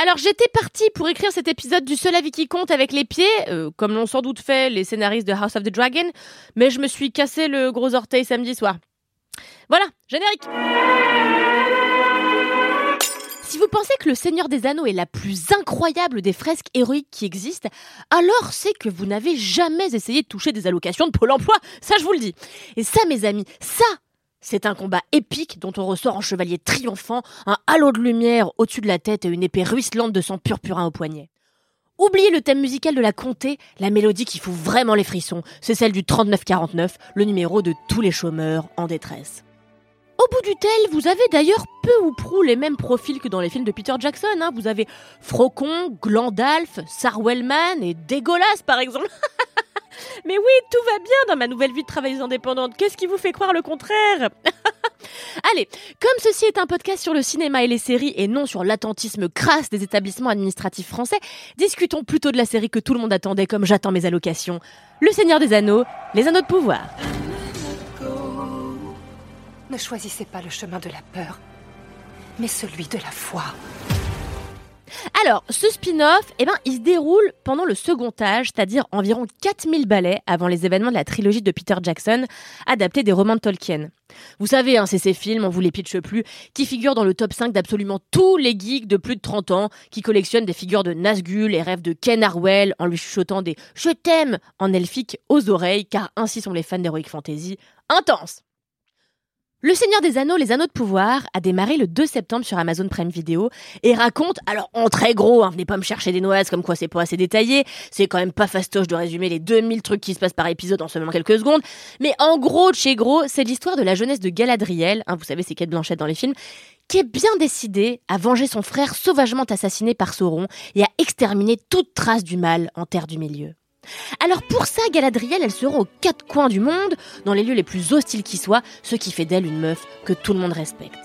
Alors j'étais partie pour écrire cet épisode du seul avis qui compte avec les pieds, euh, comme l'ont sans doute fait les scénaristes de House of the Dragon, mais je me suis cassé le gros orteil samedi soir. Voilà, générique si vous pensez que le Seigneur des Anneaux est la plus incroyable des fresques héroïques qui existent, alors c'est que vous n'avez jamais essayé de toucher des allocations de Pôle emploi, ça je vous le dis. Et ça mes amis, ça c'est un combat épique dont on ressort en chevalier triomphant, un halo de lumière au-dessus de la tête et une épée ruisselante de sang purpurin au poignet. Oubliez le thème musical de la comté, la mélodie qui fout vraiment les frissons, c'est celle du 3949, le numéro de tous les chômeurs en détresse. Au bout du tel, vous avez d'ailleurs peu ou prou les mêmes profils que dans les films de Peter Jackson. hein. Vous avez Frocon, Glandalf, Sarwellman et Dégolas par exemple. Mais oui, tout va bien dans ma nouvelle vie de travailleuse indépendante. Qu'est-ce qui vous fait croire le contraire Allez, comme ceci est un podcast sur le cinéma et les séries et non sur l'attentisme crasse des établissements administratifs français, discutons plutôt de la série que tout le monde attendait comme j'attends mes allocations. Le Seigneur des Anneaux, les Anneaux de pouvoir. Ne choisissez pas le chemin de la peur, mais celui de la foi. Alors, ce spin-off, eh ben, il se déroule pendant le second âge, c'est-à-dire environ 4000 ballets avant les événements de la trilogie de Peter Jackson, adaptés des romans de Tolkien. Vous savez, hein, c'est ces films, on vous les pitche plus, qui figurent dans le top 5 d'absolument tous les geeks de plus de 30 ans, qui collectionnent des figures de Nazgûl et rêvent de Ken Harwell en lui chuchotant des « je t'aime » en elfique aux oreilles, car ainsi sont les fans d'Heroic Fantasy. Intense le Seigneur des Anneaux, les Anneaux de Pouvoir, a démarré le 2 septembre sur Amazon Prime Video et raconte, alors en très gros, hein, venez pas me chercher des noises comme quoi c'est pas assez détaillé, c'est quand même pas fastoche de résumer les 2000 trucs qui se passent par épisode en seulement quelques secondes, mais en gros, de chez gros, c'est l'histoire de la jeunesse de Galadriel, hein, vous savez c'est Kate Blanchett dans les films, qui est bien décidée à venger son frère sauvagement assassiné par Sauron et à exterminer toute trace du mal en Terre du Milieu. Alors pour ça, Galadriel, elle se aux quatre coins du monde, dans les lieux les plus hostiles qui soient, ce qui fait d'elle une meuf que tout le monde respecte.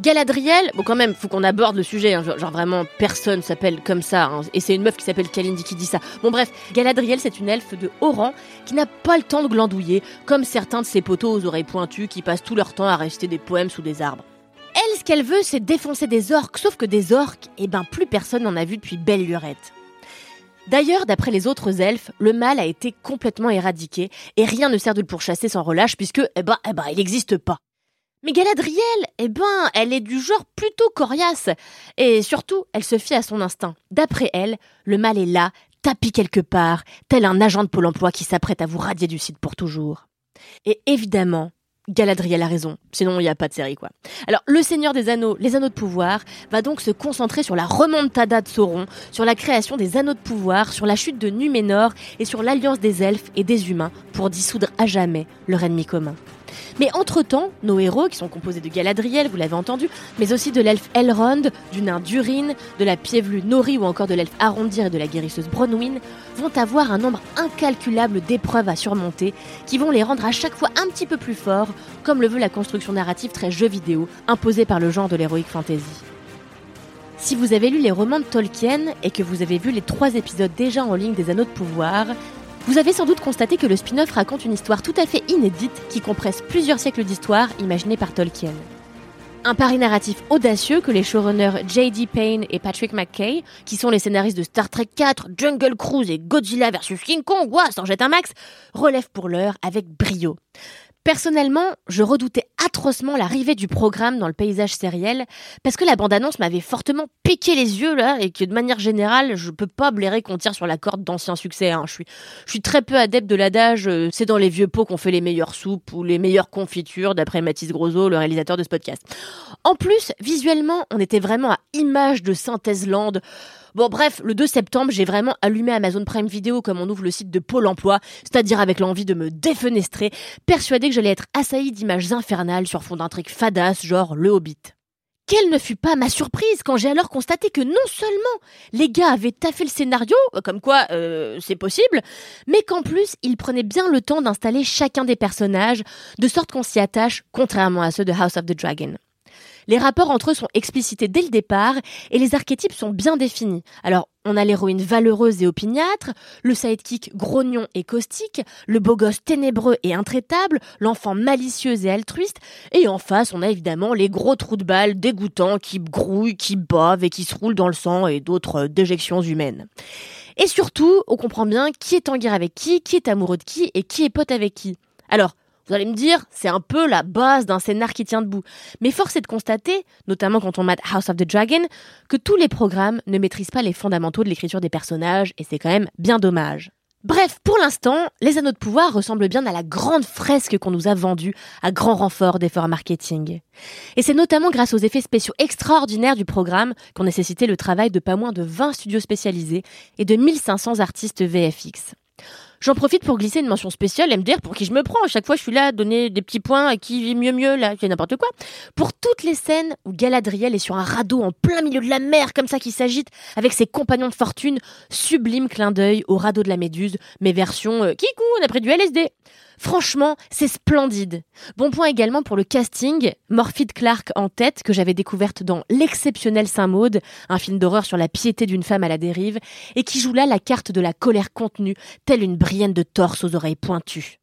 Galadriel, bon quand même, faut qu'on aborde le sujet, hein, genre, genre vraiment personne s'appelle comme ça, hein, et c'est une meuf qui s'appelle Kalindi qui dit ça. Bon bref, Galadriel c'est une elfe de haut rang qui n'a pas le temps de glandouiller, comme certains de ses poteaux aux oreilles pointues qui passent tout leur temps à réciter des poèmes sous des arbres. Elle, ce qu'elle veut, c'est défoncer des orques, sauf que des orques, eh ben plus personne n'en a vu depuis belle lurette. D'ailleurs, d'après les autres elfes, le mal a été complètement éradiqué et rien ne sert de le pourchasser sans relâche puisque, eh ben, eh ben, il n'existe pas. Mais Galadriel, eh ben, elle est du genre plutôt coriace. Et surtout, elle se fie à son instinct. D'après elle, le mal est là, tapis quelque part, tel un agent de Pôle emploi qui s'apprête à vous radier du site pour toujours. Et évidemment, Galadriel a raison, sinon il n'y a pas de série quoi. Alors le Seigneur des Anneaux, les Anneaux de Pouvoir, va donc se concentrer sur la remontada de Sauron, sur la création des Anneaux de Pouvoir, sur la chute de Numénor et sur l'alliance des elfes et des humains pour dissoudre à jamais leur ennemi commun. Mais entre-temps, nos héros, qui sont composés de Galadriel, vous l'avez entendu, mais aussi de l'elfe Elrond, du nain Durin, de la piévelue Nori ou encore de l'elfe Arondir et de la guérisseuse Bronwyn, vont avoir un nombre incalculable d'épreuves à surmonter qui vont les rendre à chaque fois un petit peu plus forts, comme le veut la construction narrative très jeu vidéo imposée par le genre de l'heroic fantasy. Si vous avez lu les romans de Tolkien et que vous avez vu les trois épisodes déjà en ligne des Anneaux de Pouvoir, vous avez sans doute constaté que le spin-off raconte une histoire tout à fait inédite qui compresse plusieurs siècles d'histoire imaginée par Tolkien. Un pari narratif audacieux que les showrunners J.D. Payne et Patrick McKay, qui sont les scénaristes de Star Trek 4, Jungle Cruise et Godzilla vs King Kong, ouah, s'en jette un max, relèvent pour l'heure avec brio. Personnellement, je redoutais atrocement l'arrivée du programme dans le paysage sériel parce que la bande-annonce m'avait fortement piqué les yeux là et que de manière générale, je peux pas blairer qu'on tire sur la corde d'anciens succès. hein. Je suis, très peu adepte de l'adage euh, c'est dans les vieux pots qu'on fait les meilleures soupes ou les meilleures confitures d'après Mathis Grosot, le réalisateur de ce podcast. En plus, visuellement, on était vraiment à image de Synthèse Land. Bon bref, le 2 septembre, j'ai vraiment allumé Amazon Prime Video comme on ouvre le site de Pôle Emploi, c'est-à-dire avec l'envie de me défenestrer, persuadé que j'allais être assailli d'images infernales sur fond d'un truc fadasse genre Le Hobbit. Quelle ne fut pas ma surprise quand j'ai alors constaté que non seulement les gars avaient taffé le scénario, comme quoi euh, c'est possible, mais qu'en plus ils prenaient bien le temps d'installer chacun des personnages, de sorte qu'on s'y attache, contrairement à ceux de House of the Dragon. Les rapports entre eux sont explicités dès le départ et les archétypes sont bien définis. Alors, on a l'héroïne valeureuse et opiniâtre, le sidekick grognon et caustique, le beau gosse ténébreux et intraitable, l'enfant malicieux et altruiste, et en face, on a évidemment les gros trous de balles dégoûtants qui grouillent, qui bavent et qui se roulent dans le sang et d'autres euh, déjections humaines. Et surtout, on comprend bien qui est en guerre avec qui, qui est amoureux de qui et qui est pote avec qui. Alors, vous allez me dire, c'est un peu la base d'un scénar qui tient debout. Mais force est de constater, notamment quand on mate House of the Dragon, que tous les programmes ne maîtrisent pas les fondamentaux de l'écriture des personnages, et c'est quand même bien dommage. Bref, pour l'instant, les anneaux de pouvoir ressemblent bien à la grande fresque qu'on nous a vendue à grand renfort d'efforts marketing. Et c'est notamment grâce aux effets spéciaux extraordinaires du programme qu'ont nécessité le travail de pas moins de 20 studios spécialisés et de 1500 artistes VFX. J'en profite pour glisser une mention spéciale MDR pour qui je me prends. À chaque fois, je suis là donner des petits points à qui vit mieux mieux, là, c'est n'importe quoi. Pour toutes les scènes où Galadriel est sur un radeau en plein milieu de la mer, comme ça, qui s'agite, avec ses compagnons de fortune, sublime clin d'œil au radeau de la Méduse, mais version euh, Kikou, on a pris du LSD. Franchement, c'est splendide. Bon point également pour le casting, Morphide Clark en tête, que j'avais découverte dans L'exceptionnel Saint-Maude, un film d'horreur sur la piété d'une femme à la dérive, et qui joue là la carte de la colère contenue, telle une brienne de torse aux oreilles pointues.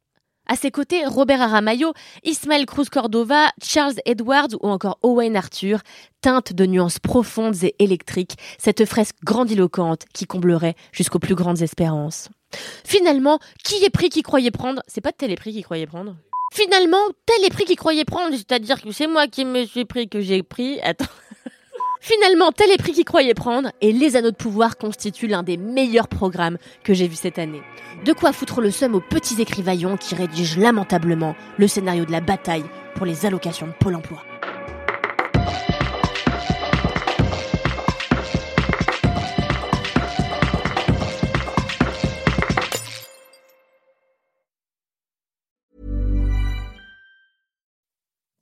À ses côtés, Robert Aramayo, Ismaël Cruz Cordova, Charles Edwards ou encore Owen Arthur teintent de nuances profondes et électriques cette fresque grandiloquente qui comblerait jusqu'aux plus grandes espérances. Finalement, qui est pris qui croyait prendre? C'est pas tel est pris qui croyait prendre Finalement, tel est pris qui croyait prendre, c'est-à-dire que c'est moi qui me suis pris que j'ai pris. Attends. Finalement, tel est pris qui croyait prendre, et Les Anneaux de Pouvoir constituent l'un des meilleurs programmes que j'ai vu cette année. De quoi foutre le seum aux petits écrivaillons qui rédigent lamentablement le scénario de la bataille pour les allocations de Pôle emploi.